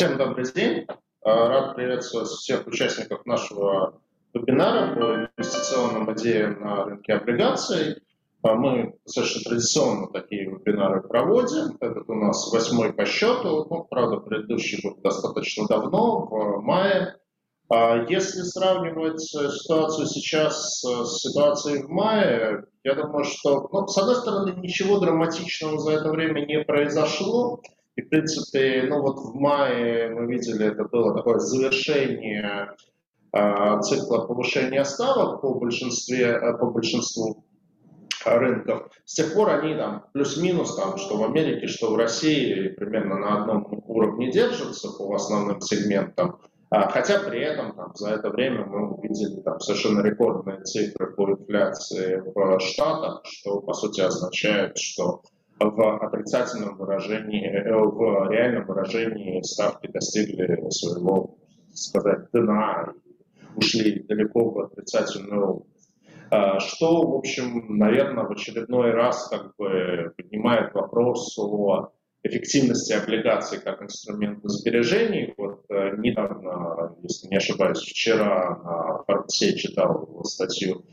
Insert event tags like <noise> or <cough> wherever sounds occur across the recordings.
Всем добрый день. Рад приветствовать всех участников нашего вебинара по инвестиционным идеям на рынке облигаций. Мы достаточно традиционно такие вебинары проводим. Этот у нас восьмой по счету. Ну, правда, предыдущий был достаточно давно, в мае. Если сравнивать ситуацию сейчас с ситуацией в мае, я думаю, что, ну, с одной стороны, ничего драматичного за это время не произошло. И, в принципе, ну вот в мае мы видели, это было такое завершение э, цикла повышения ставок по, большинстве, э, по большинству рынков. С тех пор они там плюс-минус, там, что в Америке, что в России, примерно на одном уровне держатся по основным сегментам. А, хотя при этом там, за это время мы увидели там, совершенно рекордные цифры по инфляции в Штатах, что по сути означает, что в отрицательном выражении, э, в реальном выражении ставки достигли своего, сказать, дна, ушли далеко в отрицательную область. Что, в общем, наверное, в очередной раз как бы поднимает вопрос о эффективности облигаций как инструмента сбережений. Вот э, недавно, если не ошибаюсь, вчера на Форбсе читал статью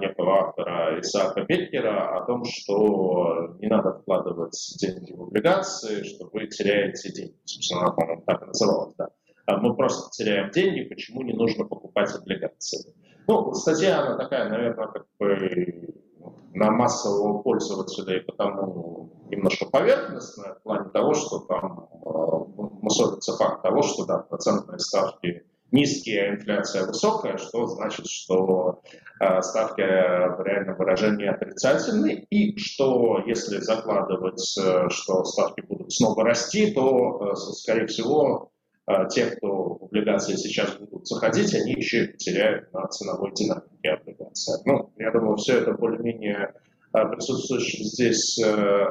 некого автора Исаака Беккера о том, что не надо вкладывать деньги в облигации, что вы теряете деньги. Собственно, она, по-моему, так и называлась, да. А мы просто теряем деньги, почему не нужно покупать облигации. Ну, статья, она такая, наверное, как бы на массового пользователя и потому немножко поверхностная в плане того, что там э, мусорится факт того, что да, процентные ставки низкие, а инфляция высокая, что значит, что ставки в реальном выражении отрицательны, и что если закладывать, э, что ставки будут снова расти, то, э, скорее всего, э, те, кто в облигации сейчас будут заходить, они еще теряют на ценовой динамике облигаций. Ну, я думаю, все это более-менее э, присутствующим здесь э,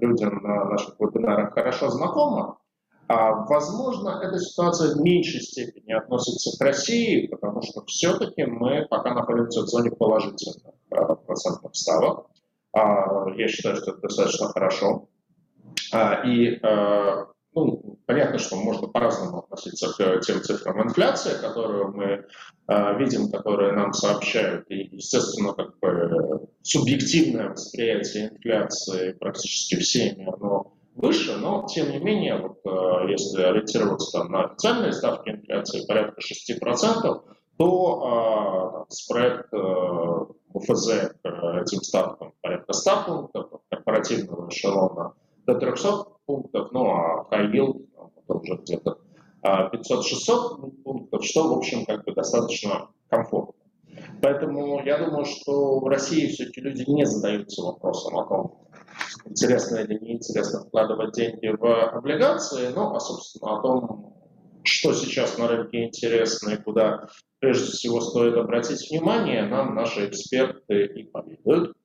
людям на наших вебинарах хорошо знакомо. А, возможно, эта ситуация в меньшей степени относится к России, потому что все-таки мы пока находимся в зоне положительных а, процентных ставок. А, я считаю, что это достаточно хорошо. И ну, понятно, что можно по-разному относиться к тем цифрам инфляции, которые мы видим, которые нам сообщают. И, естественно, как бы субъективное восприятие инфляции практически всеми, оно выше, но тем не менее, вот, э, если ориентироваться там, на официальные ставки инфляции порядка 6%, то э, спред э, УФЗ к этим ставкам порядка 100 пунктов, корпоративного эшелона до 300 пунктов, ну а high уже где-то 500-600 пунктов, что, в общем, как бы достаточно комфортно. Поэтому я думаю, что в России все-таки люди не задаются вопросом о том, интересно или неинтересно вкладывать деньги в облигации, ну, а, собственно, о том, что сейчас на рынке интересно и куда прежде всего стоит обратить внимание, нам наши эксперты и поведают.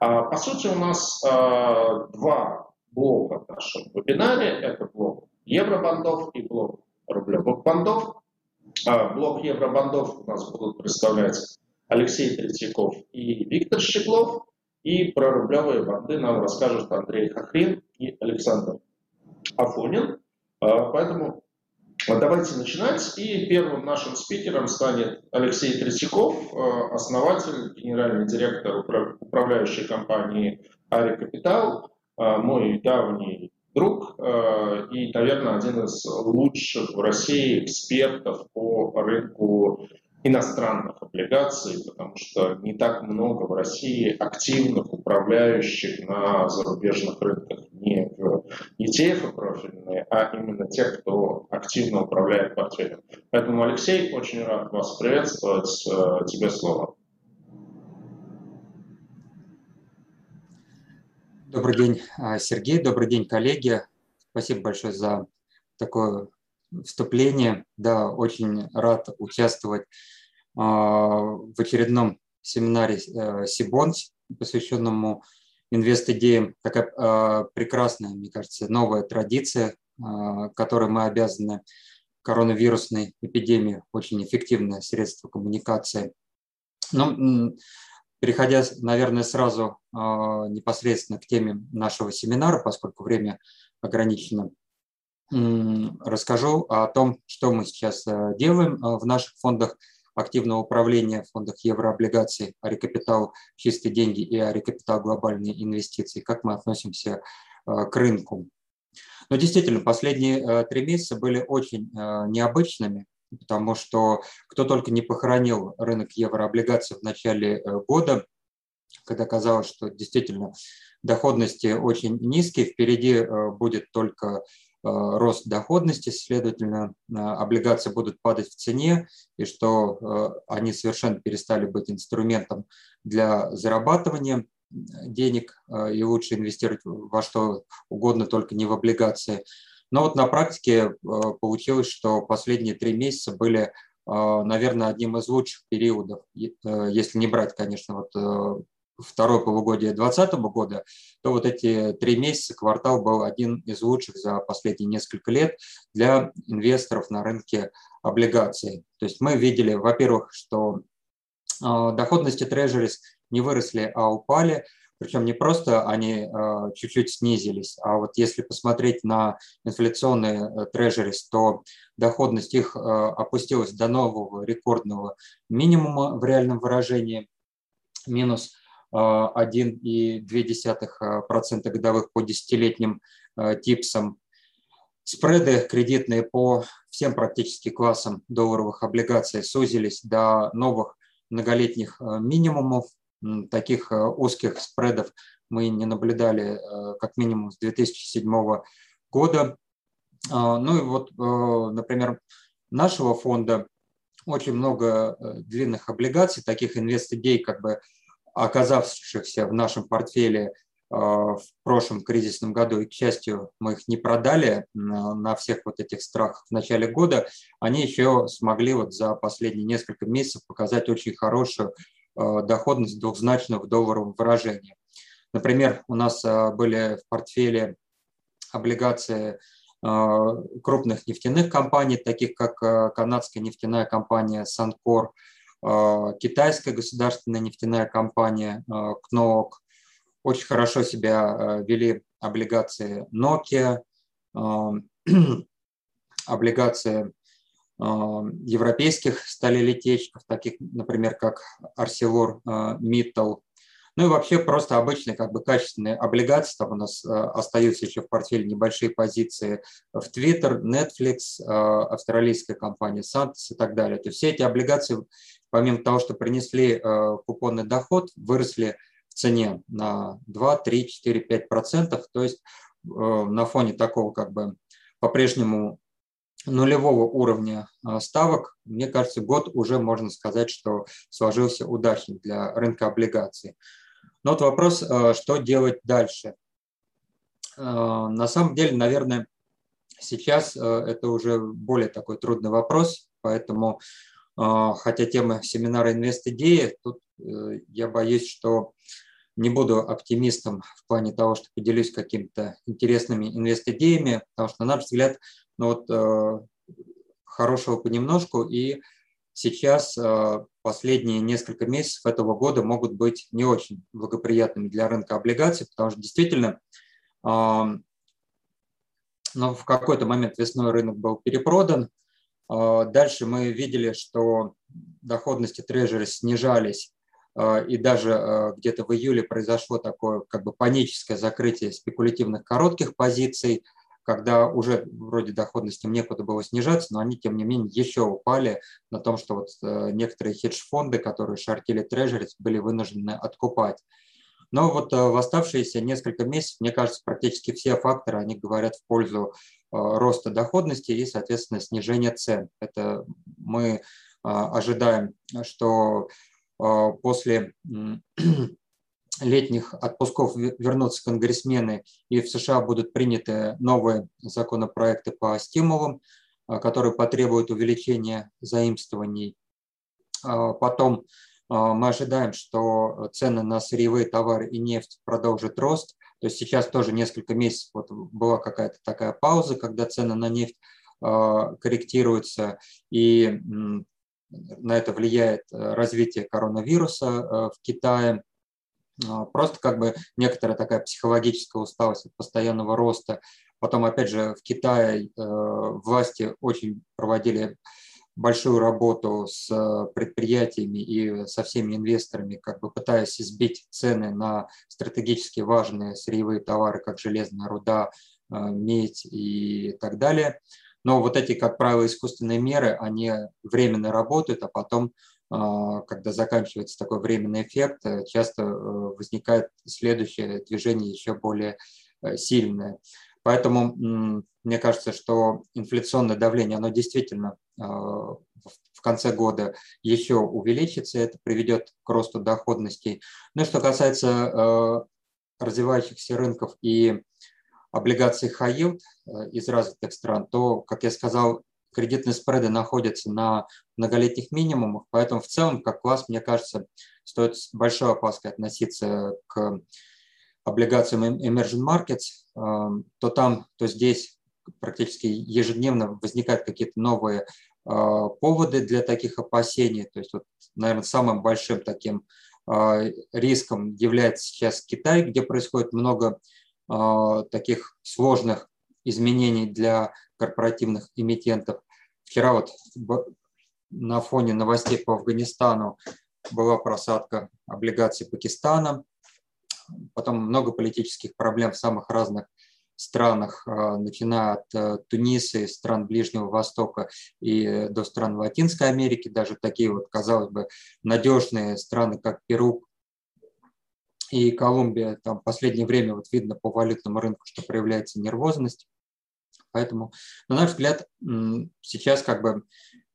А, по сути, у нас а, два блока в нашем вебинаре. Это блок евробандов и блок рублевых бандов. А, блок евробандов у нас будут представлять Алексей Третьяков и Виктор Щеглов. И про рублевые банды нам расскажут Андрей Хохрин и Александр Афонин. А, поэтому давайте начинать. И первым нашим спикером станет Алексей Третьяков, а, основатель, генеральный директор управляющей компании Ари Капитал, а, мой давний друг и, наверное, один из лучших в России экспертов по рынку иностранных облигаций, потому что не так много в России активных управляющих на зарубежных рынках, не в ETF профильные, а именно тех, кто активно управляет портфелем. Поэтому, Алексей, очень рад вас приветствовать. Э, тебе слово. Добрый день, э, Сергей. Добрый день, коллеги. Спасибо большое за такое вступление. Да, очень рад участвовать в очередном семинаре э, Сибонс, посвященному инвест-идеям. Такая а, прекрасная, мне кажется, новая традиция, а, которой мы обязаны коронавирусной эпидемии, очень эффективное средство коммуникации. Ну, переходя, наверное, сразу непосредственно к теме нашего семинара, поскольку время ограничено, расскажу о том, что мы сейчас делаем в наших фондах активного управления в фондах еврооблигаций, Арикапитал чистые деньги и Арикапитал глобальные инвестиции, как мы относимся к рынку. Но действительно, последние три месяца были очень необычными, потому что кто только не похоронил рынок еврооблигаций в начале года, когда казалось, что действительно доходности очень низкие, впереди э, будет только э, рост доходности, следовательно, э, облигации будут падать в цене, и что они совершенно перестали быть инструментом для зарабатывания денег, и лучше инвестировать во что угодно, только не в облигации. Но вот на практике получилось, что последние три месяца были, наверное, одним из лучших периодов, если не брать, конечно, вот второе полугодие 2020 года, то вот эти три месяца квартал был один из лучших за последние несколько лет для инвесторов на рынке облигаций. То есть мы видели, во-первых, что а, доходности трежерис не выросли, а упали, причем не просто они а, чуть-чуть снизились, а вот если посмотреть на инфляционные э, трежерис, то доходность их а, опустилась до нового рекордного минимума в реальном выражении, минус 1,2% годовых по десятилетним э, типсам. Спреды кредитные по всем практически классам долларовых облигаций сузились до новых многолетних э, минимумов. Таких э, узких спредов мы не наблюдали как минимум с 2007 года. Ну и вот, например, нашего фонда очень много длинных облигаций, таких инвест-идей, как бы оказавшихся в нашем портфеле а, в прошлом кризисном году, и, к счастью, мы их не продали на всех вот этих страхах в начале года, они еще смогли вот за последние несколько месяцев показать очень хорошую а, доходность двухзначную в долларовом выражении. Например, у нас а, были в портфеле облигации крупных нефтяных компаний, таких как канадская нефтяная компания Санкор, китайская государственная нефтяная компания КНОК. А, очень хорошо себя а, вели облигации Nokia, <clears throat> облигации европейских сталелитейщиков, таких, например, как Arcelor Mittal, ну и вообще просто обычные как бы качественные облигации, там у нас остаются еще в портфеле небольшие позиции в Twitter, Netflix, австралийская компания Santos и так далее. То есть все эти облигации, помимо того, что принесли э, купонный доход, выросли в цене на 2, 3, 4, 5 процентов. То есть на фоне такого как бы по-прежнему нулевого уровня ставок, мне кажется, год уже можно сказать, что сложился удачный для рынка облигаций. Но вот вопрос, э, что делать дальше. Э, на самом деле, наверное, сейчас э, это уже более такой трудный вопрос, поэтому, хотя тема семинара «Инвест-идеи», тут я боюсь, что не буду оптимистом в плане того, что поделюсь какими-то интересными инвест-идеями, потому что, на наш взгляд, ну вот, хорошего понемножку, и сейчас э, последние несколько месяцев этого года могут быть не очень благоприятными для рынка облигаций, потому что действительно но ну, в какой-то момент весной рынок был перепродан. А, дальше мы видели, что доходности трежери снижались, а, и даже а, где-то в июле произошло такое как бы паническое закрытие спекулятивных коротких позиций – когда уже вроде доходностям некуда было снижаться, но они, тем не менее, еще упали на том, что вот э, некоторые хедж-фонды, которые шортили трежерис, были вынуждены откупать. Но вот э, в оставшиеся несколько месяцев, мне кажется, практически все факторы, они говорят в пользу роста доходности и, соответственно, снижения цен. Это мы ожидаем, что после <clears throat> летних отпусков вернутся конгрессмены, и в США будут приняты новые законопроекты по стимулам, а, которые потребуют увеличения заимствований. А, потом а, мы ожидаем, что цены на сырьевые товары и нефть продолжат рост. То есть сейчас тоже несколько месяцев вот была какая-то такая пауза, когда цены на нефть корректируются, и на это влияет развитие коронавируса в Китае. А, просто как бы некоторая такая психологическая усталость от постоянного роста Потом, опять же, в Китае власти очень проводили большую работу с предприятиями и со всеми инвесторами, как бы пытаясь избить цены на стратегически важные сырьевые товары, как железная руда, медь и так далее. Но вот эти, как правило, искусственные меры, они временно работают, а потом, а, когда заканчивается такой временный эффект, э, часто э, возникает следующее движение еще более э, сильное. Поэтому мне кажется, что инфляционное давление, оно действительно в конце года еще увеличится, это приведет к росту доходностей. Ну что касается развивающихся рынков и облигаций high yield э, из развитых стран, то, как я сказал, кредитные спреды находятся на многолетних минимумах, поэтому в целом, как класс, мне кажется, стоит с большой опаской относиться к облигациям emerging markets, э, то там, то здесь практически ежедневно возникают какие-то новые э, поводы для таких опасений. То есть, вот, наверное, самым большим таким риском является сейчас Китай, где происходит много а, таких сложных изменений для корпоративных эмитентов. Вчера вот на фоне новостей по Афганистану была просадка облигаций Пакистана, потом много политических проблем в самых разных странах, а, начиная от э, Туниса, стран Ближнего Востока и до стран Латинской Америки, даже такие вот, казалось бы, надежные страны, как Перу, и Колумбия, там в последнее время вот видно по валютному рынку, что проявляется нервозность. Поэтому, на наш взгляд, сейчас как бы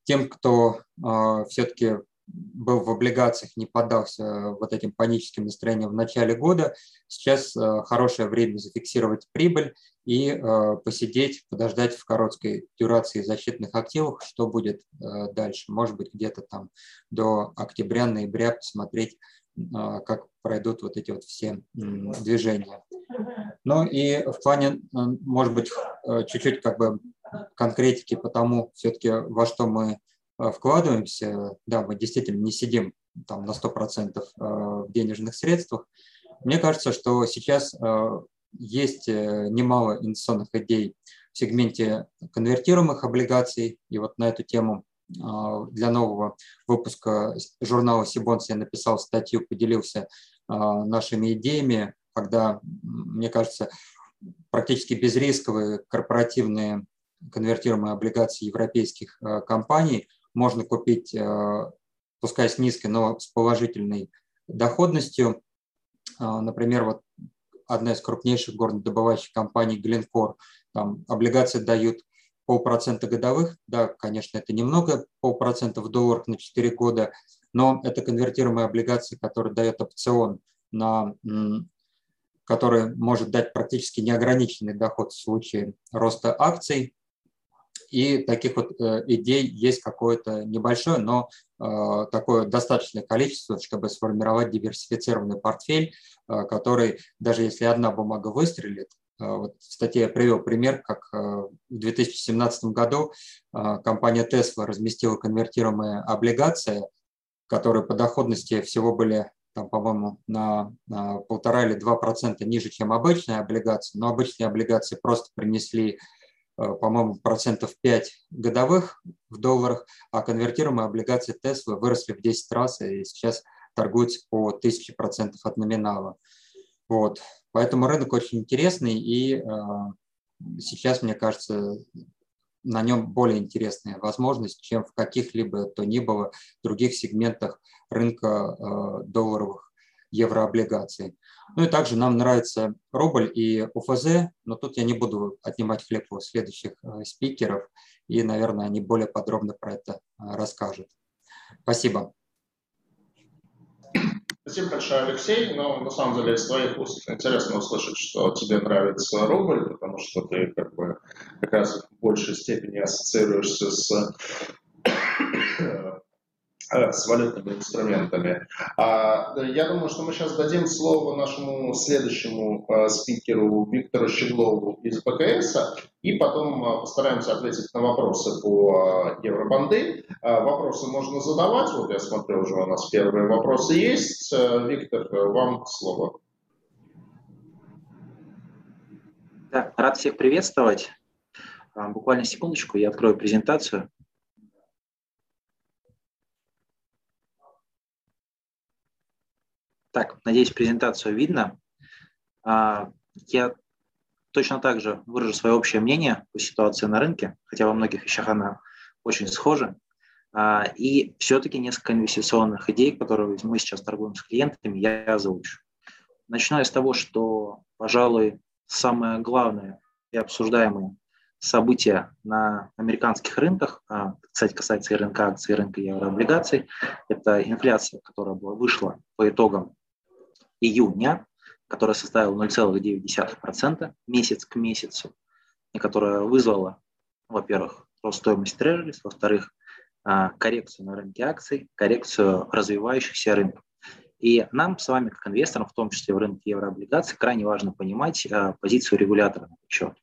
тем, кто э, все-таки был в облигациях, не поддался вот этим паническим настроениям в начале года, сейчас э, хорошее время зафиксировать прибыль и э, посидеть, подождать в короткой дюрации защитных активов, что будет э, дальше. Может быть, где-то там до октября-ноября посмотреть как пройдут вот эти вот все движения. Ну и в плане, может быть, чуть-чуть как бы конкретики по тому, все-таки во что мы вкладываемся, да, мы действительно не сидим там на 100% э, в денежных средствах. Мне кажется, что сейчас есть немало инвестиционных идей в сегменте конвертируемых облигаций, и вот на эту тему для нового выпуска журнала Сибонс я написал статью, поделился нашими идеями, когда, мне кажется, практически безрисковые корпоративные конвертируемые облигации европейских компаний можно купить, пускай с низкой, но с положительной доходностью. Например, вот одна из крупнейших горнодобывающих компаний Glencore, там облигации дают полпроцента годовых, да, конечно, это немного, полпроцента в долларах на 4 года, но это конвертируемая облигация, которая дает опцион, на, который может дать практически неограниченный доход в случае роста акций. И таких вот э, идей есть какое-то небольшое, но э, такое достаточное количество, чтобы сформировать диверсифицированный портфель, э, который, даже если одна бумага выстрелит, вот в статье я привел пример, как в 2017 году компания Tesla разместила конвертируемые облигации, которые по доходности всего были, там, по-моему, на полтора или два процента ниже, чем обычные облигации, но обычные облигации просто принесли по-моему, процентов 5 годовых в долларах, а конвертируемые облигации Tesla выросли в 10 раз и сейчас торгуются по 1000 процентов от номинала. Вот. Поэтому рынок очень интересный, и э, сейчас, мне кажется, на нем более интересная возможность, чем в каких-либо то ни было других сегментах рынка э, долларовых еврооблигаций. Ну и также нам нравится рубль и УФЗ, но тут я не буду отнимать хлеб у следующих э, спикеров, и, наверное, они более подробно про это расскажут. Спасибо. Спасибо большое, Алексей. Но на самом деле из твоих уст интересно услышать, что тебе нравится рубль, потому что ты как бы как раз в большей степени ассоциируешься с Э, с валютными инструментами. А, я думаю, что мы сейчас дадим слово нашему следующему а, спикеру Виктору Щеглову из БКС, и потом а, постараемся ответить на вопросы по евробанды. Вопросы можно задавать. Вот я смотрю, уже у нас первые вопросы есть. Виктор, вам слово. Да, рад всех приветствовать. А, буквально секундочку, я открою презентацию. Так, надеюсь, презентацию видно. А, я точно так же выражу свое общее мнение по ситуации на рынке, хотя во многих вещах она очень схожа. А, и все-таки несколько инвестиционных идей, которые мы сейчас торгуем с клиентами, я озвучу. Начну я с того, что, пожалуй, самое главное и обсуждаемое события на американских рынках, а, кстати, касается и рынка акций, и рынка еврооблигаций, это инфляция, которая вышла по итогам июня, которая составила 0,9% месяц к месяцу, и которая вызвала, во-первых, рост стоимости трежерис, во-вторых, а, коррекцию на рынке акций, коррекцию развивающихся рынков. И нам с вами, как инвесторам, в том числе в рынке еврооблигаций, крайне важно понимать а, позицию регулятора на этот счет.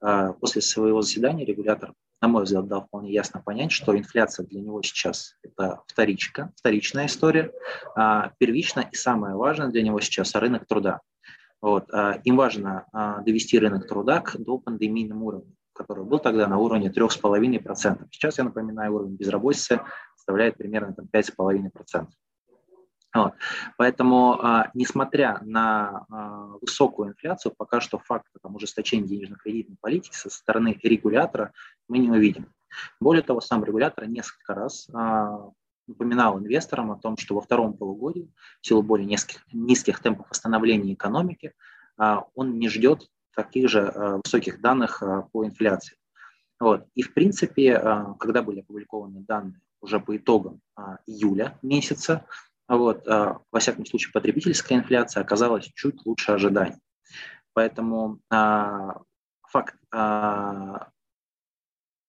А, после своего заседания регулятор, на мой взгляд, дал вполне ясно понять, что инфляция для него сейчас это вторичка, вторичная история, а, первично и самое важное для него сейчас рынок труда. Вот. Им важно довести рынок труда к до пандемийному уровню, который был тогда на уровне 3,5%. Сейчас, я напоминаю, уровень безработицы составляет примерно там, 5,5%. Вот. Поэтому, а, несмотря на а, высокую инфляцию, пока что факта там, ужесточения денежно-кредитной политики со стороны регулятора мы не увидим. Более того, сам регулятор несколько раз а, напоминал инвесторам о том, что во втором полугодии, в силу более низких, низких темпов восстановления экономики, а, он не ждет таких же а, высоких данных а, по инфляции. Вот. И, в принципе, когда были опубликованы данные уже по итогам июля месяца, вот, а, во всяком случае, потребительская инфляция оказалась чуть лучше ожиданий. Поэтому а, факт а,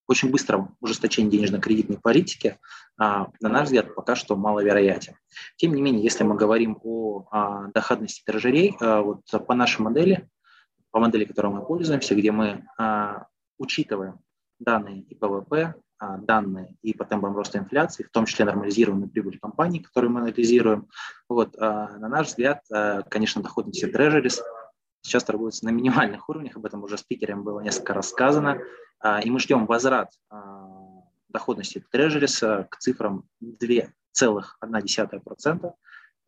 очень быстрого ужесточения денежно-кредитной политики, на наш взгляд, пока что маловероятен. Тем не менее, если мы говорим о доходности Treasuries, вот по нашей модели, по модели, которой мы пользуемся, где мы учитываем данные и ВВП, а, данные и по темпам роста инфляции, в том числе нормализированную прибыль компаний, которую мы анализируем. Вот, а, на наш взгляд, а, конечно, доходность Treasuries сейчас торгуется на минимальных уровнях, об этом уже спикерам было несколько раз сказано, и мы ждем возврат доходности Treasuries к цифрам 2,1%,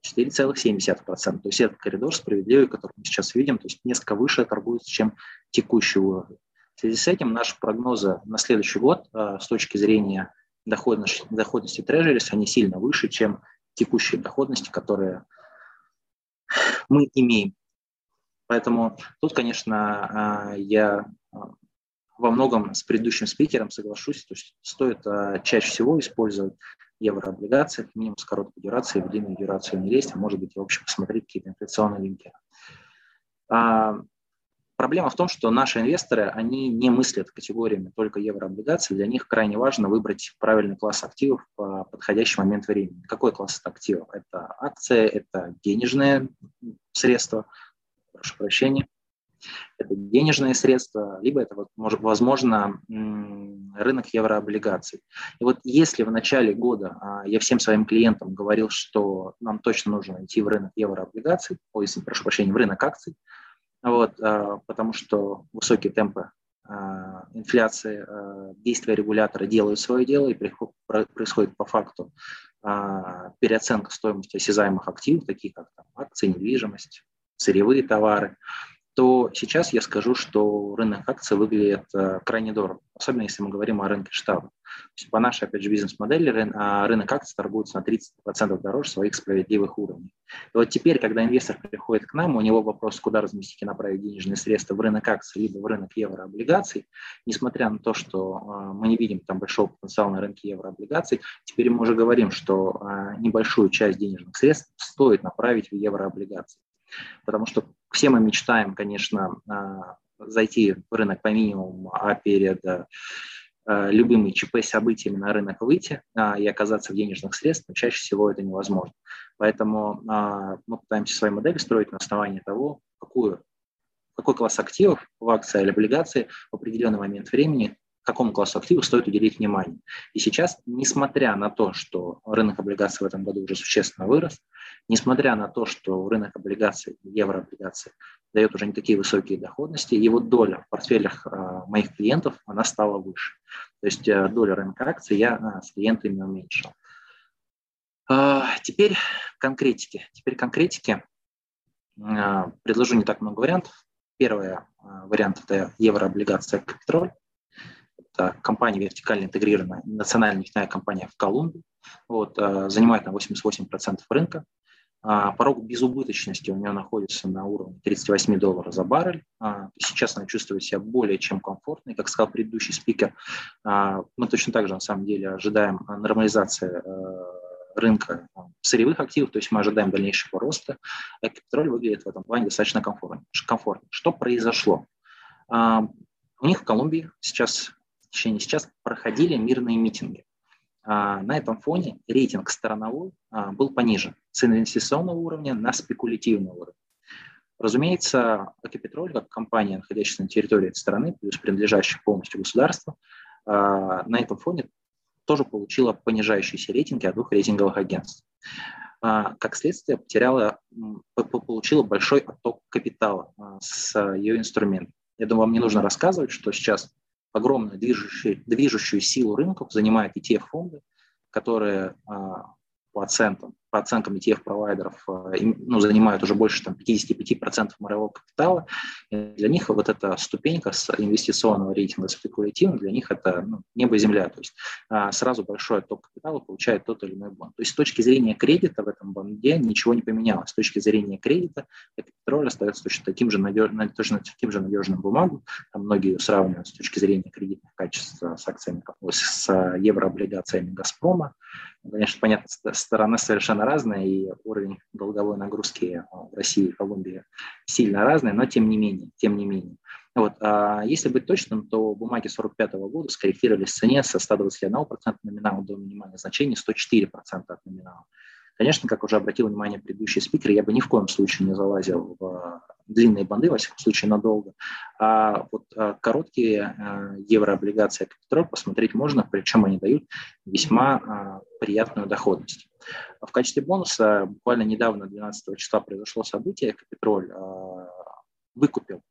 4,7%. То есть этот коридор справедливый, который мы сейчас видим, то есть несколько выше торгуется, чем текущий уровень. Связи с этим наши прогнозы на следующий год э, с точки зрения доходности, доходности трежерис, они сильно выше, чем текущие доходности, которые мы имеем. Поэтому тут, конечно, э, я э, во многом с предыдущим спикером соглашусь, то есть стоит чаще всего использовать еврооблигации, минимум с короткой дюрацией, в длинную дюрацию не лезть, а может быть, вообще посмотреть какие-то инфляционные линки. Проблема в том, что наши инвесторы, они не мыслят категориями только еврооблигаций. Для них крайне важно выбрать правильный класс активов в подходящий момент времени. Какой класс активов? Это акции, это денежные средства, прошу прощения, это денежные средства, либо это, возможно, рынок еврооблигаций. И вот если в начале года а, я всем своим клиентам говорил, что нам точно нужно идти в рынок еврооблигаций, ой, прошу прощения, в рынок акций, вот, а, потому что высокие темпы а, инфляции, а, действия регулятора делают свое дело, и происходит по факту переоценка стоимости осязаемых активов, таких как акции, недвижимость, сырьевые товары то сейчас я скажу, что рынок акций выглядит э, крайне дорого, особенно если мы говорим о рынке штаба. по нашей, опять же, бизнес-модели а, рынок акций торгуется на 30% дороже своих справедливых уровней. И вот теперь, когда инвестор приходит к нам, у него вопрос, куда разместить и направить денежные средства в рынок акций, либо в рынок еврооблигаций, несмотря на то, что а, мы не видим там большого потенциала на рынке еврооблигаций, теперь мы уже говорим, что а, небольшую часть денежных средств стоит направить в еврооблигации. Потому что все мы мечтаем, конечно, а, зайти в рынок по минимуму, а перед а, любыми ЧП-событиями на рынок выйти а, и оказаться в денежных средствах, но чаще всего это невозможно. Поэтому мы пытаемся свои модели строить на основании того, какую, какой класс активов в акции или облигации в определенный момент времени какому классу активов стоит уделить внимание. И сейчас, несмотря на то, что рынок облигаций в этом году уже существенно вырос, несмотря на то, что рынок облигаций, еврооблигаций дает уже не такие высокие доходности, его доля в портфелях а, моих клиентов, она стала выше. То есть а, доля рынка акций я а, с клиентами уменьшил. А, теперь конкретики. Теперь конкретики. Предложу не так много вариантов. Первый вариант – это еврооблигация «Капитроль». Это компания вертикально интегрированная, национальная нефтяная компания в Колумбии. Вот, занимает на 88% рынка. Порог безубыточности у нее находится на уровне 38 долларов за баррель. Сейчас она чувствует себя более чем комфортно. И, как сказал предыдущий спикер, мы точно так же на самом деле ожидаем нормализации рынка сырьевых активов, то есть мы ожидаем дальнейшего роста, Экопетроль выглядит в этом плане достаточно комфортно. Что произошло? А, у них в Колумбии сейчас, течение сейчас проходили мирные митинги. А, на этом фоне рейтинг страновой а, был понижен с инвестиционного уровня на спекулятивный уровень. Разумеется, Экопетроль, как компания, находящаяся на территории этой страны, плюс принадлежащая полностью государству, на этом фоне тоже получила понижающиеся рейтинги от двух рейтинговых агентств. А, как следствие, потеряла, получила большой отток капитала а, с ее инструментов. Я думаю, вам не нужно рассказывать, что сейчас огромную движущую, движущую силу рынков занимают ETF-фонды, которые а, по оценкам, по оценкам ETF-провайдеров э, ну, занимают уже больше там, 55% мирового капитала. И для них вот эта ступенька с инвестиционного рейтинга спекулятивного, для них это ну, небо и земля. То есть а, сразу большой отток капитала получает тот или иной бонд. То есть с точки зрения кредита в этом бонде ничего не поменялось. С точки зрения кредита Петроль остается точно таким же, надеж... точно таким же надежным бумагом. Там многие ее сравнивают с точки зрения кредитных качеств с акциями, с еврооблигациями «Газпрома». Конечно, понятно, стороны совершенно разные, и уровень долговой нагрузки в России и Колумбии сильно разный, но тем не менее, тем не менее. Вот. А если быть точным, то бумаги 45 года скорректировались в цене со 121% номинала до минимального значения 104% от номинала. Конечно, как уже обратил внимание предыдущий спикер, я бы ни в коем случае не залазил в длинные банды, во всяком случае, надолго. А вот а, короткие а, еврооблигации Капитрол посмотреть можно, причем они дают весьма приятную доходность. В качестве бонуса буквально недавно, 12 числа, произошло событие, Капитроль выкупил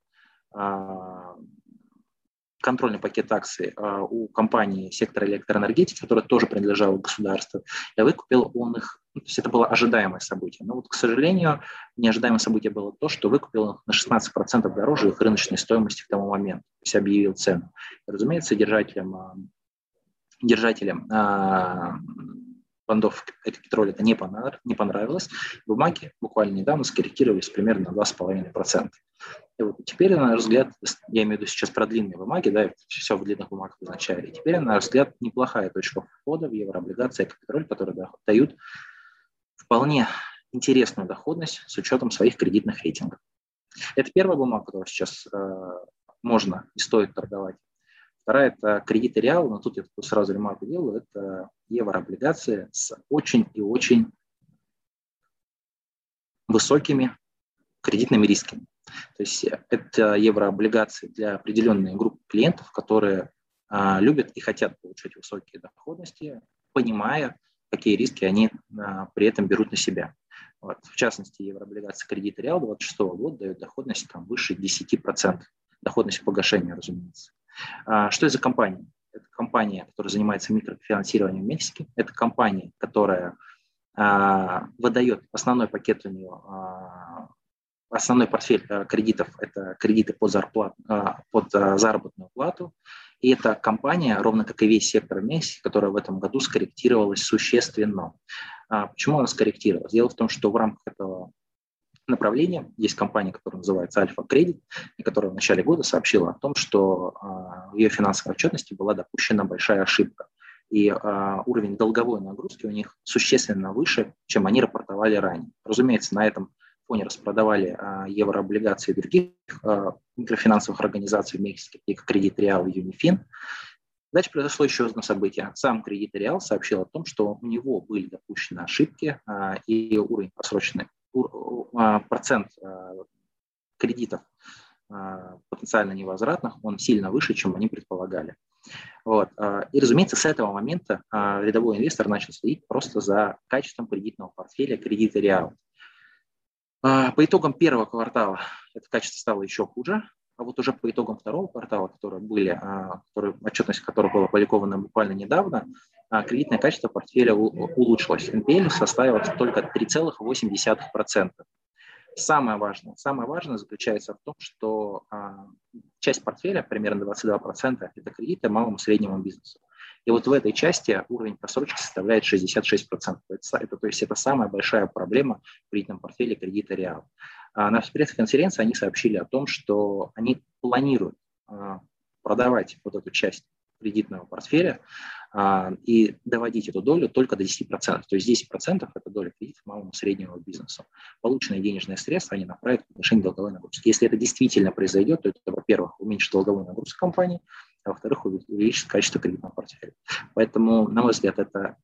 контрольный пакет акций а, у компании сектора электроэнергетики, которая тоже принадлежала государству, и выкупил он их, ну, то есть это было ожидаемое событие. Но вот, к сожалению, неожидаемое событие было то, что выкупил их на 16% дороже их рыночной стоимости к тому моменту, то есть объявил цену. И, разумеется, держателям, а, держателям бандов Экопетроль это не понравилось. Бумаги буквально недавно скорректировались примерно на 2,5%. И вот теперь, на наш взгляд, я имею в виду сейчас про длинные бумаги, да, все в длинных бумагах означает. И теперь, на наш взгляд, неплохая точка входа в еврооблигации Экопетроль, которые да, дают вполне интересную доходность с учетом своих кредитных рейтингов. Это первая бумага, которую сейчас э, можно и стоит торговать. Вторая – это кредиты реал, но тут я сразу ремарку делаю, это еврооблигации с очень и очень высокими кредитными рисками. То есть это еврооблигации для определенной группы клиентов, которые а, любят и хотят получать высокие доходности, понимая, какие риски они а, при этом берут на себя. Вот. В частности, еврооблигации кредита Реал 26 года дают доходность там, выше 10%. Доходность погашения, разумеется. А, что это за компания? Это компания, которая занимается микрофинансированием в Мексике. Это компания, которая а, выдает основной пакет у нее, а, основной портфель кредитов – это кредиты под, зарплат, под заработную плату. И это компания, ровно как и весь сектор Мексики, которая в этом году скорректировалась существенно. Почему она скорректировалась? Дело в том, что в рамках этого направление. Есть компания, которая называется Альфа Кредит, и которая в начале года сообщила о том, что а, в ее финансовой отчетности была допущена большая ошибка. И а, уровень долговой нагрузки у них существенно выше, чем они рапортовали ранее. Разумеется, на этом фоне распродавали а, еврооблигации других микрофинансовых организаций в Мексике, такие как Кредит Реал и Юнифин. Дальше произошло еще одно событие. Сам Кредит Реал сообщил о том, что у него были допущены ошибки, и уровень просроченной процент а, кредитов а, потенциально невозвратных, он сильно выше, чем они предполагали. Вот. И, разумеется, с этого момента рядовой инвестор начал следить просто за качеством кредитного портфеля кредита Реал. По итогам первого квартала это качество стало еще хуже, а вот уже по итогам второго квартала, которые были, а, которые, отчетность которых была опубликована буквально недавно, а, кредитное качество портфеля улучшилось. NPL составило только 3,8%. Самое важное, самое важное заключается в том, что а, часть портфеля, примерно 22%, это кредиты малому и среднему бизнесу. И вот в этой части уровень просрочки составляет 66%. Это, это, то есть это самая большая проблема в кредитном портфеле кредита Реал. А на пресс-конференции они сообщили о том, что они планируют а, продавать вот эту часть кредитного портфеля а, и доводить эту долю только до 10%. То есть 10% – это доля кредитов малому среднему бизнесу. Полученные денежные средства они направят в отношении долговой нагрузки. Если это действительно произойдет, то это, во-первых, уменьшит долговую нагрузку компании, а во-вторых, увеличит качество кредитного портфеля. Поэтому, на мой взгляд, эта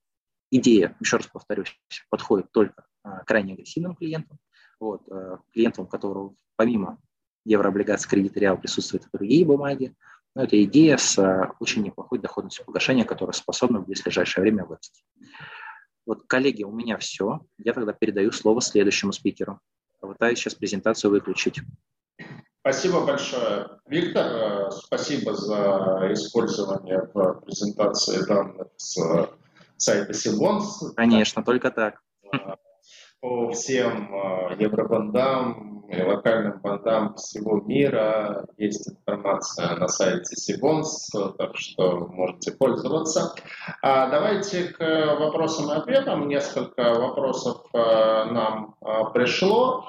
идея, еще раз повторюсь, подходит только а, крайне агрессивным клиентам, вот, э, клиентам, у которого помимо еврооблигаций кредита реал присутствуют другие бумаги. Но это идея с э, очень неплохой доходностью погашения, которая способна в ближайшее время вырасти. Вот, коллеги, у меня все. Я тогда передаю слово следующему спикеру. Попытаюсь сейчас презентацию выключить. Спасибо большое. Виктор, э, спасибо за использование в презентации данных с сайта Сибонс. Конечно, только так по всем э, евробандам и локальным бандам всего мира. Есть информация на сайте Сибонс, так что можете пользоваться. А давайте к вопросам и ответам. Несколько вопросов э, нам э, пришло.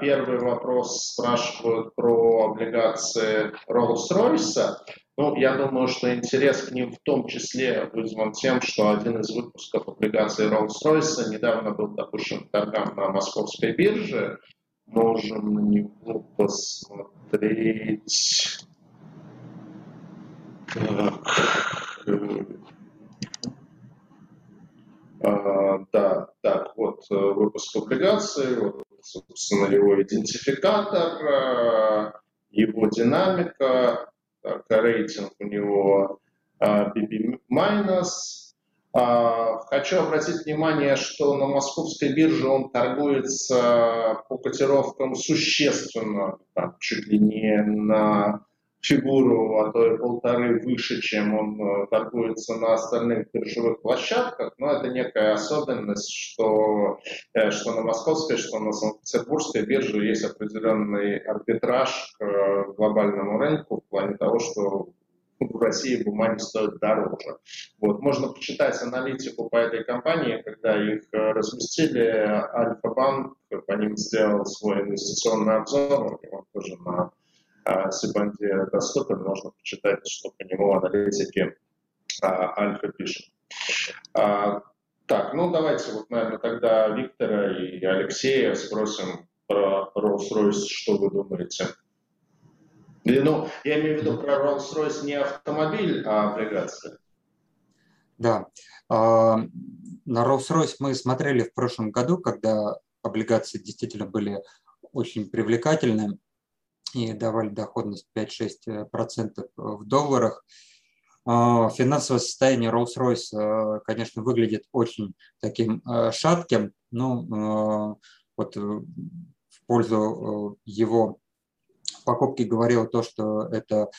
Первый вопрос спрашивают про облигации Rolls-Royce. Ну, я думаю, что интерес к ним в том числе вызван тем, что один из выпусков облигаций Rolls-Royce недавно был допущен к торгам на московской бирже. Можем на него посмотреть. Так. А, да, так, вот э, выпуск облигаций, вот, собственно, его идентификатор, э, его динамика, так, рейтинг у него BB-. А, а, хочу обратить внимание, что на московской бирже он торгуется по котировкам существенно, там, чуть ли не на фигуру, а то и полторы выше, чем он э, торгуется на остальных биржевых площадках, но это некая особенность, что, э, что на московской, что на Санкт-Петербургской бирже есть определенный арбитраж к э, глобальному рынку в плане того, что в России бумаги стоят дороже. Вот. Можно почитать аналитику по этой компании, когда их разместили, Альфа-банк по ним сделал свой инвестиционный обзор, он тоже на а Сибанте доступен, можно почитать, что по нему аналитики а, Альфа пишет. А, так, ну давайте вот, наверное, тогда Виктора и Алексея спросим про Rolls-Royce, что вы думаете. Ну, я имею в виду про Rolls-Royce не автомобиль, а облигация. Да. На Rolls-Royce мы смотрели в прошлом году, когда облигации действительно были очень привлекательны и давали доходность 5-6% э, в долларах. А, финансовое состояние Rolls-Royce, э, конечно, выглядит очень таким э, шатким, но вот в пользу его покупки говорил то, что это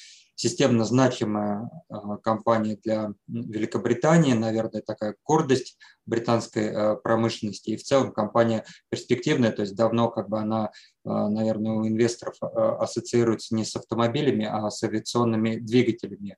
системно значимая а, компания для Великобритании, наверное, такая гордость британской а, промышленности. И в целом компания перспективная, то есть давно как бы она, а, наверное, у инвесторов ассоциируется не с автомобилями, а с авиационными двигателями.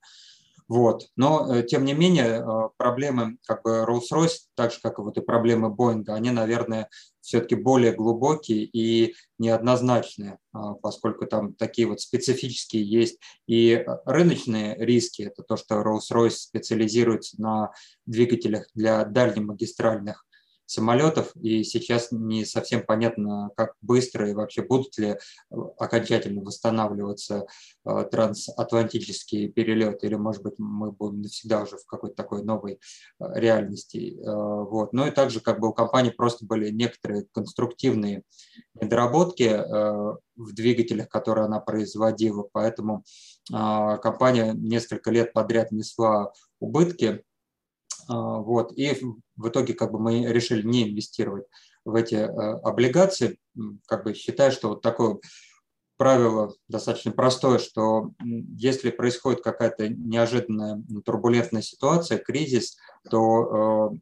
Вот. Но, э, тем не менее, э, проблемы как бы Rolls-Royce, так же, как и вот и проблемы Boeing, они, наверное, все-таки более глубокие и неоднозначные, а, поскольку там такие вот специфические есть и рыночные риски. Это то, что Rolls-Royce специализируется на двигателях для дальнемагистральных самолетов, и сейчас не совсем понятно, как быстро и вообще будут ли окончательно восстанавливаться э, трансатлантические перелеты, или, может быть, мы будем навсегда уже в какой-то такой новой э, реальности. Вот. Ну и также как бы у компании просто были некоторые конструктивные недоработки в двигателях, которые она производила, поэтому компания несколько лет подряд несла убытки, вот. И в итоге как бы мы решили не инвестировать в эти э, облигации, как бы считая, что вот такое правило достаточно простое, что если происходит какая-то неожиданная турбулентная ситуация, кризис, то э,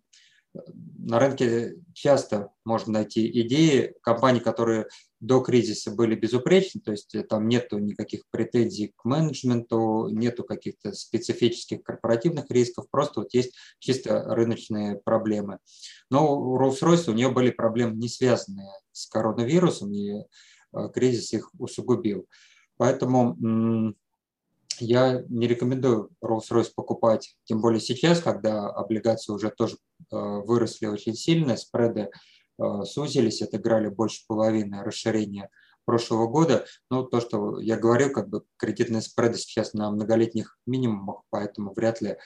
на рынке часто можно найти идеи компаний, которые до кризиса были безупречны, то есть там нету никаких претензий к менеджменту, нету каких-то специфических корпоративных рисков, просто вот есть чисто рыночные проблемы. Но у Rolls-Royce у нее были проблемы не связанные с коронавирусом, и э, кризис их усугубил. Поэтому я не рекомендую Rolls-Royce покупать, тем более сейчас, когда облигации уже тоже э, выросли очень сильно, спреды э, сузились, отыграли больше половины расширения прошлого года. Но то, что я говорю, как бы кредитные спреды сейчас на многолетних минимумах, поэтому вряд ли,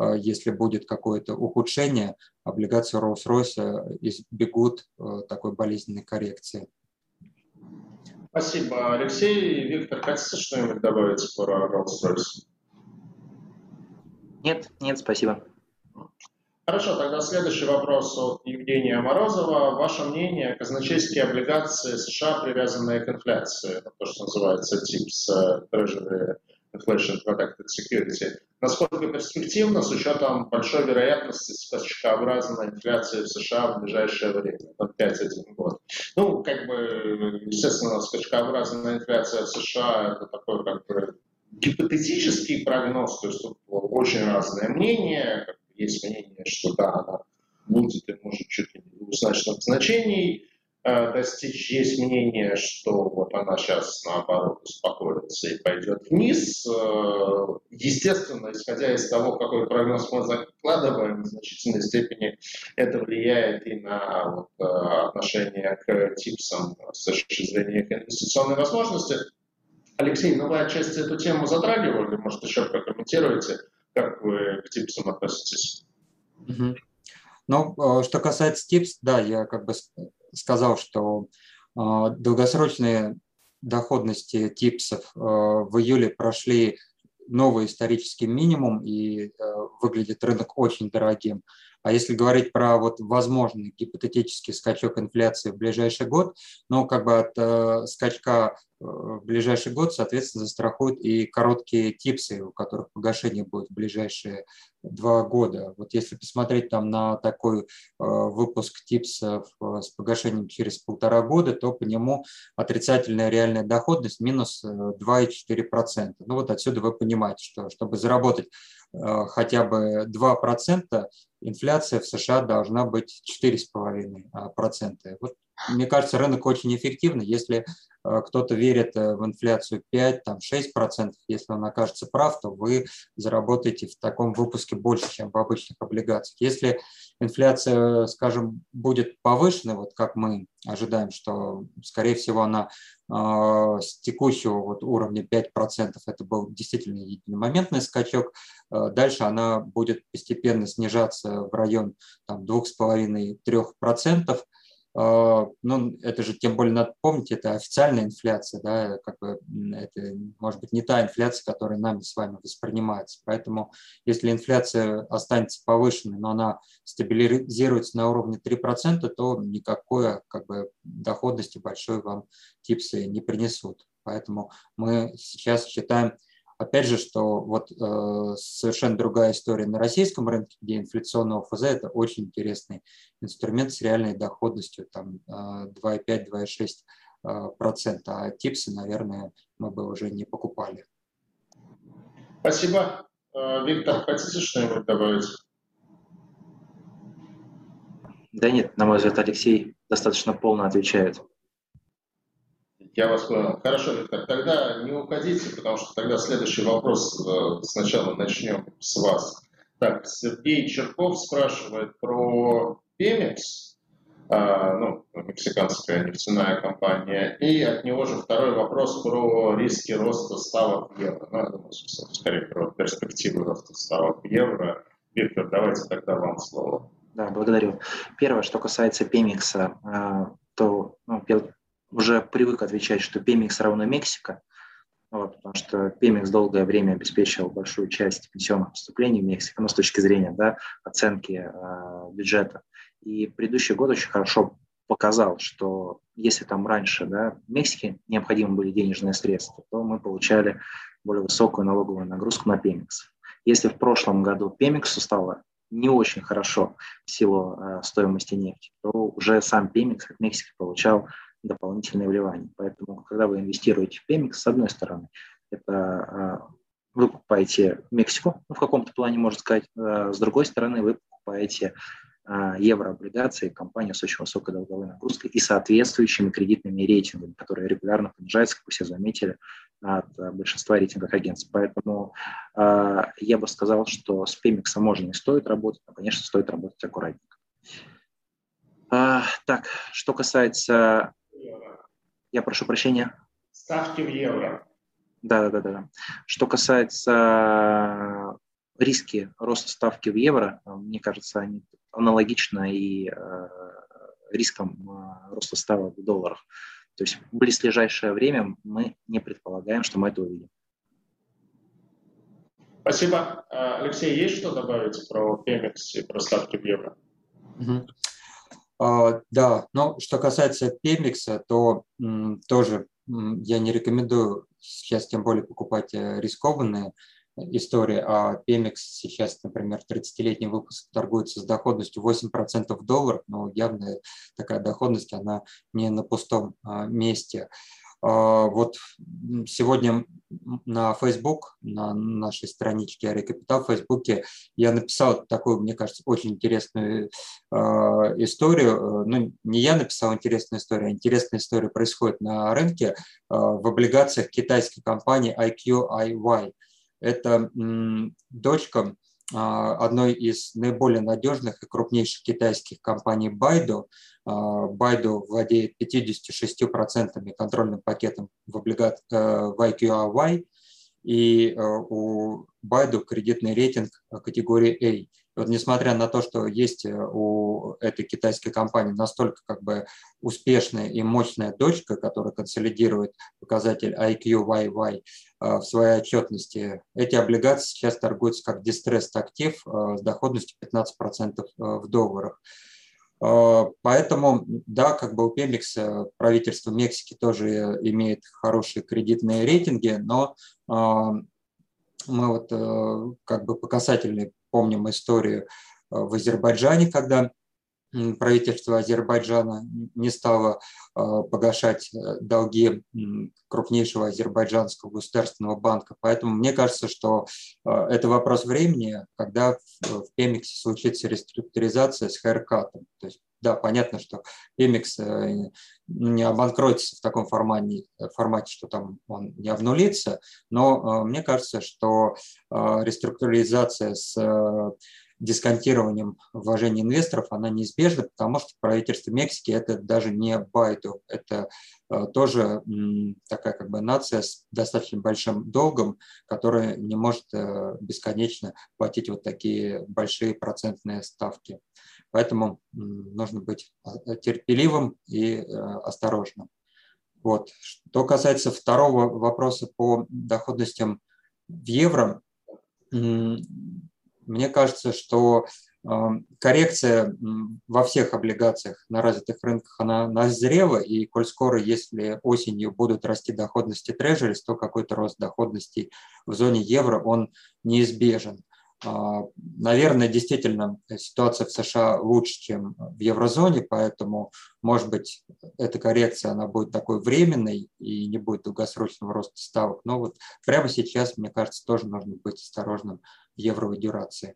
э, если будет какое-то ухудшение, облигации Rolls-Royce избегут такой болезненной коррекции. Спасибо, Алексей. Виктор, хотите что-нибудь добавить про Rolls-Royce? Нет, нет, спасибо. Хорошо, тогда следующий вопрос от Евгения Морозова. Ваше мнение, казначейские облигации США, привязанные к инфляции, то, что называется TIPS, Treasury Inflation Protected Security, насколько перспективно с учетом большой вероятности скачкообразной инфляции в США в ближайшее время, на 5-1 год. Ну, как бы, естественно, скачкообразная инфляция в США – это такой как бы гипотетический прогноз, то есть тут очень разные мнения. Есть мнение, что да, она будет и может чуть ли не двузначных значений. Э, достичь. Есть мнение, что вот она сейчас наоборот успокоится и пойдет вниз. Э, естественно, исходя из того, какой прогноз мы закладываем, в значительной степени это влияет и на вот, э, отношение к типсам с точки зрения инвестиционной возможности. Алексей, ну вы отчасти эту тему затрагивали, может еще прокомментируете, как вы к типсам относитесь? Угу. Ну, что касается типс, да, я как бы сказал, что а, долгосрочные доходности типсов а, в июле прошли новый исторический минимум и а, выглядит рынок очень дорогим. А если говорить про вот возможный гипотетический скачок инфляции в ближайший год, ну, как бы от э, скачка э, в ближайший год, соответственно, застрахуют и короткие типсы, у которых погашение будет в ближайшие два года. Вот если посмотреть там на такой э, выпуск типсов э, с погашением через полтора года, то по нему отрицательная реальная доходность минус 2,4%. Ну вот отсюда вы понимаете, что чтобы заработать Э, хотя бы 2%, инфляция в США должна быть 4,5%. Вот, мне кажется, рынок очень эффективный. Если Э, кто-то верит э, в инфляцию 5, там 6%, если он окажется прав, то вы заработаете в таком выпуске больше, чем в обычных облигациях. Если инфляция, скажем, будет повышена, вот как мы ожидаем, что, скорее всего, она э, с текущего вот уровня 5%, это был действительно единомоментный скачок, дальше она будет постепенно снижаться в район 2,5-3%, а, ну, это же, тем более, надо помнить, это официальная инфляция, да, как бы это, может быть, не та инфляция, которая нами с вами воспринимается. Поэтому, если инфляция останется повышенной, но она стабилизируется на уровне 3%, то никакой как бы, доходности большой вам типсы не принесут. Поэтому мы сейчас считаем Опять же, что вот э, совершенно другая история на российском рынке, где инфляционный ОФЗ – это очень интересный инструмент с реальной доходностью там э, 2,5-2,6%, э, процента, а типсы, наверное, мы бы уже не покупали. Спасибо. Э, Виктор, хотите что-нибудь добавить? Да нет, на мой взгляд, Алексей достаточно полно отвечает. Я вас понял. Хорошо, Виктор, тогда не уходите, потому что тогда следующий вопрос э, сначала начнем с вас. Так, Сергей Черков спрашивает про Пемекс. ну, мексиканская нефтяная компания. И от него же второй вопрос про риски роста ставок евро. Ну, я думаю, скорее про перспективы роста ставок евро. Виктор, давайте тогда вам слово. Да, благодарю. Первое, что касается Пемикса, то ну, уже привык отвечать, что Пемикс равно Мексика, вот, потому что Пемикс долгое время обеспечивал большую часть пенсионных поступлений в Мексику, ну, с точки зрения да, оценки э, бюджета. И предыдущий год очень хорошо показал, что если там раньше да, в Мексике необходимы были денежные средства, то мы получали более высокую налоговую нагрузку на Пемикс. Если в прошлом году Пемиксу стало не очень хорошо в силу э, стоимости нефти, то уже сам Пемикс от Мексики получал дополнительные вливания. Поэтому, когда вы инвестируете в Пемикс, с одной стороны, это э, вы покупаете Мексику, ну, в каком-то плане, можно сказать, э, с другой стороны, вы покупаете э, еврооблигации компании с очень высокой долговой нагрузкой и соответствующими кредитными рейтингами, которые регулярно понижаются, как вы все заметили, от большинства рейтинговых агентств. Поэтому э, я бы сказал, что с Пемиксом можно и стоит работать, но, конечно, стоит работать аккуратненько. Э, так, что касается... Я прошу прощения. Ставки в евро. Да, да, да, да. Что касается риски роста ставки в евро, мне кажется, они аналогичны и э, рискам э, роста ставок в долларах. То есть в близлежащее время мы не предполагаем, что мы это увидим. Спасибо. А, Алексей, есть что добавить про Pemex и про ставки в евро? Угу. А, да, но что касается Pemex, то тоже я не рекомендую сейчас тем более покупать э, рискованные истории, а Pemex сейчас, например, 30-летний выпуск торгуется с доходностью 8% в долларах, но явно такая доходность, она не на пустом а, месте. А, вот сегодня на Facebook, на нашей страничке Ари Капитал в Фейсбуке, я написал такую, мне кажется, очень интересную э, историю. Ну, не я написал интересную историю, а интересная история происходит на рынке э, в облигациях китайской компании IQIY. Это дочка а, одной из наиболее надежных и крупнейших китайских компаний Baidu. А, Baidu владеет 56% контрольным пакетом в, облигат, э, в IQIY, и э, у Baidu кредитный рейтинг категории A. Вот несмотря на то, что есть э, у этой китайской компании настолько как бы успешная и мощная дочка, которая консолидирует показатель IQYY э, в своей отчетности, эти облигации сейчас торгуются как distressed актив с доходностью 15% в долларах. Поэтому, да, как бы у Пемикс правительство Мексики тоже имеет хорошие кредитные рейтинги, но мы вот э, как бы по касательной помним историю э, в Азербайджане, когда правительство Азербайджана не стало э, погашать долги крупнейшего азербайджанского государственного банка. Поэтому мне кажется, что это вопрос времени, когда в Пемиксе случится реструктуризация с хайркатом. То есть да, понятно, что Пемикс э, не обанкротится в таком формате, формате, что там он не обнулится, но э, мне кажется, что э, реструктуризация с дисконтированием вложений инвесторов, она неизбежна, потому что правительство Мексики это даже не Байду, это тоже такая как бы нация с достаточно большим долгом, которая не может бесконечно платить вот такие большие процентные ставки. Поэтому нужно быть э, терпеливым и э, осторожным. Вот. Что касается второго вопроса по доходностям в евро, мне кажется, что э, коррекция во всех облигациях на развитых рынках, она назрела, и коль скоро, если осенью будут расти доходности трежерис, то какой-то рост доходностей в зоне евро, он неизбежен. А, наверное, действительно ситуация в США лучше, чем в еврозоне, поэтому, может быть, эта коррекция она будет такой временной и не будет долгосрочного роста ставок. Но вот прямо сейчас, мне кажется, тоже нужно быть осторожным в евровой дюрации.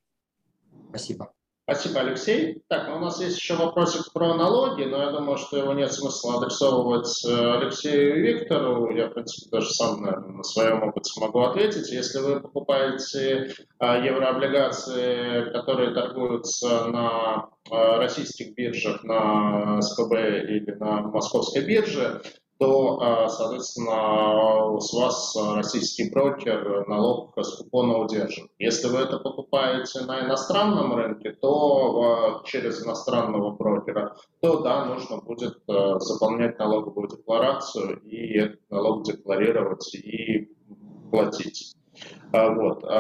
Спасибо. Спасибо, Алексей. Так, ну у нас есть еще вопросик про налоги, но я думаю, что его нет смысла адресовывать э, Алексею и Виктору. Я, в принципе, даже сам, наверное, на своем опыте могу ответить. Если вы покупаете э, еврооблигации, которые торгуются на э, российских биржах, на СКБ или на московской бирже, то, а, соответственно, с вас российский брокер налог с купона удержит. Если вы это покупаете на иностранном рынке, то через иностранного брокера, то да, нужно будет заполнять налоговую декларацию и этот налог декларировать и платить. А, вот.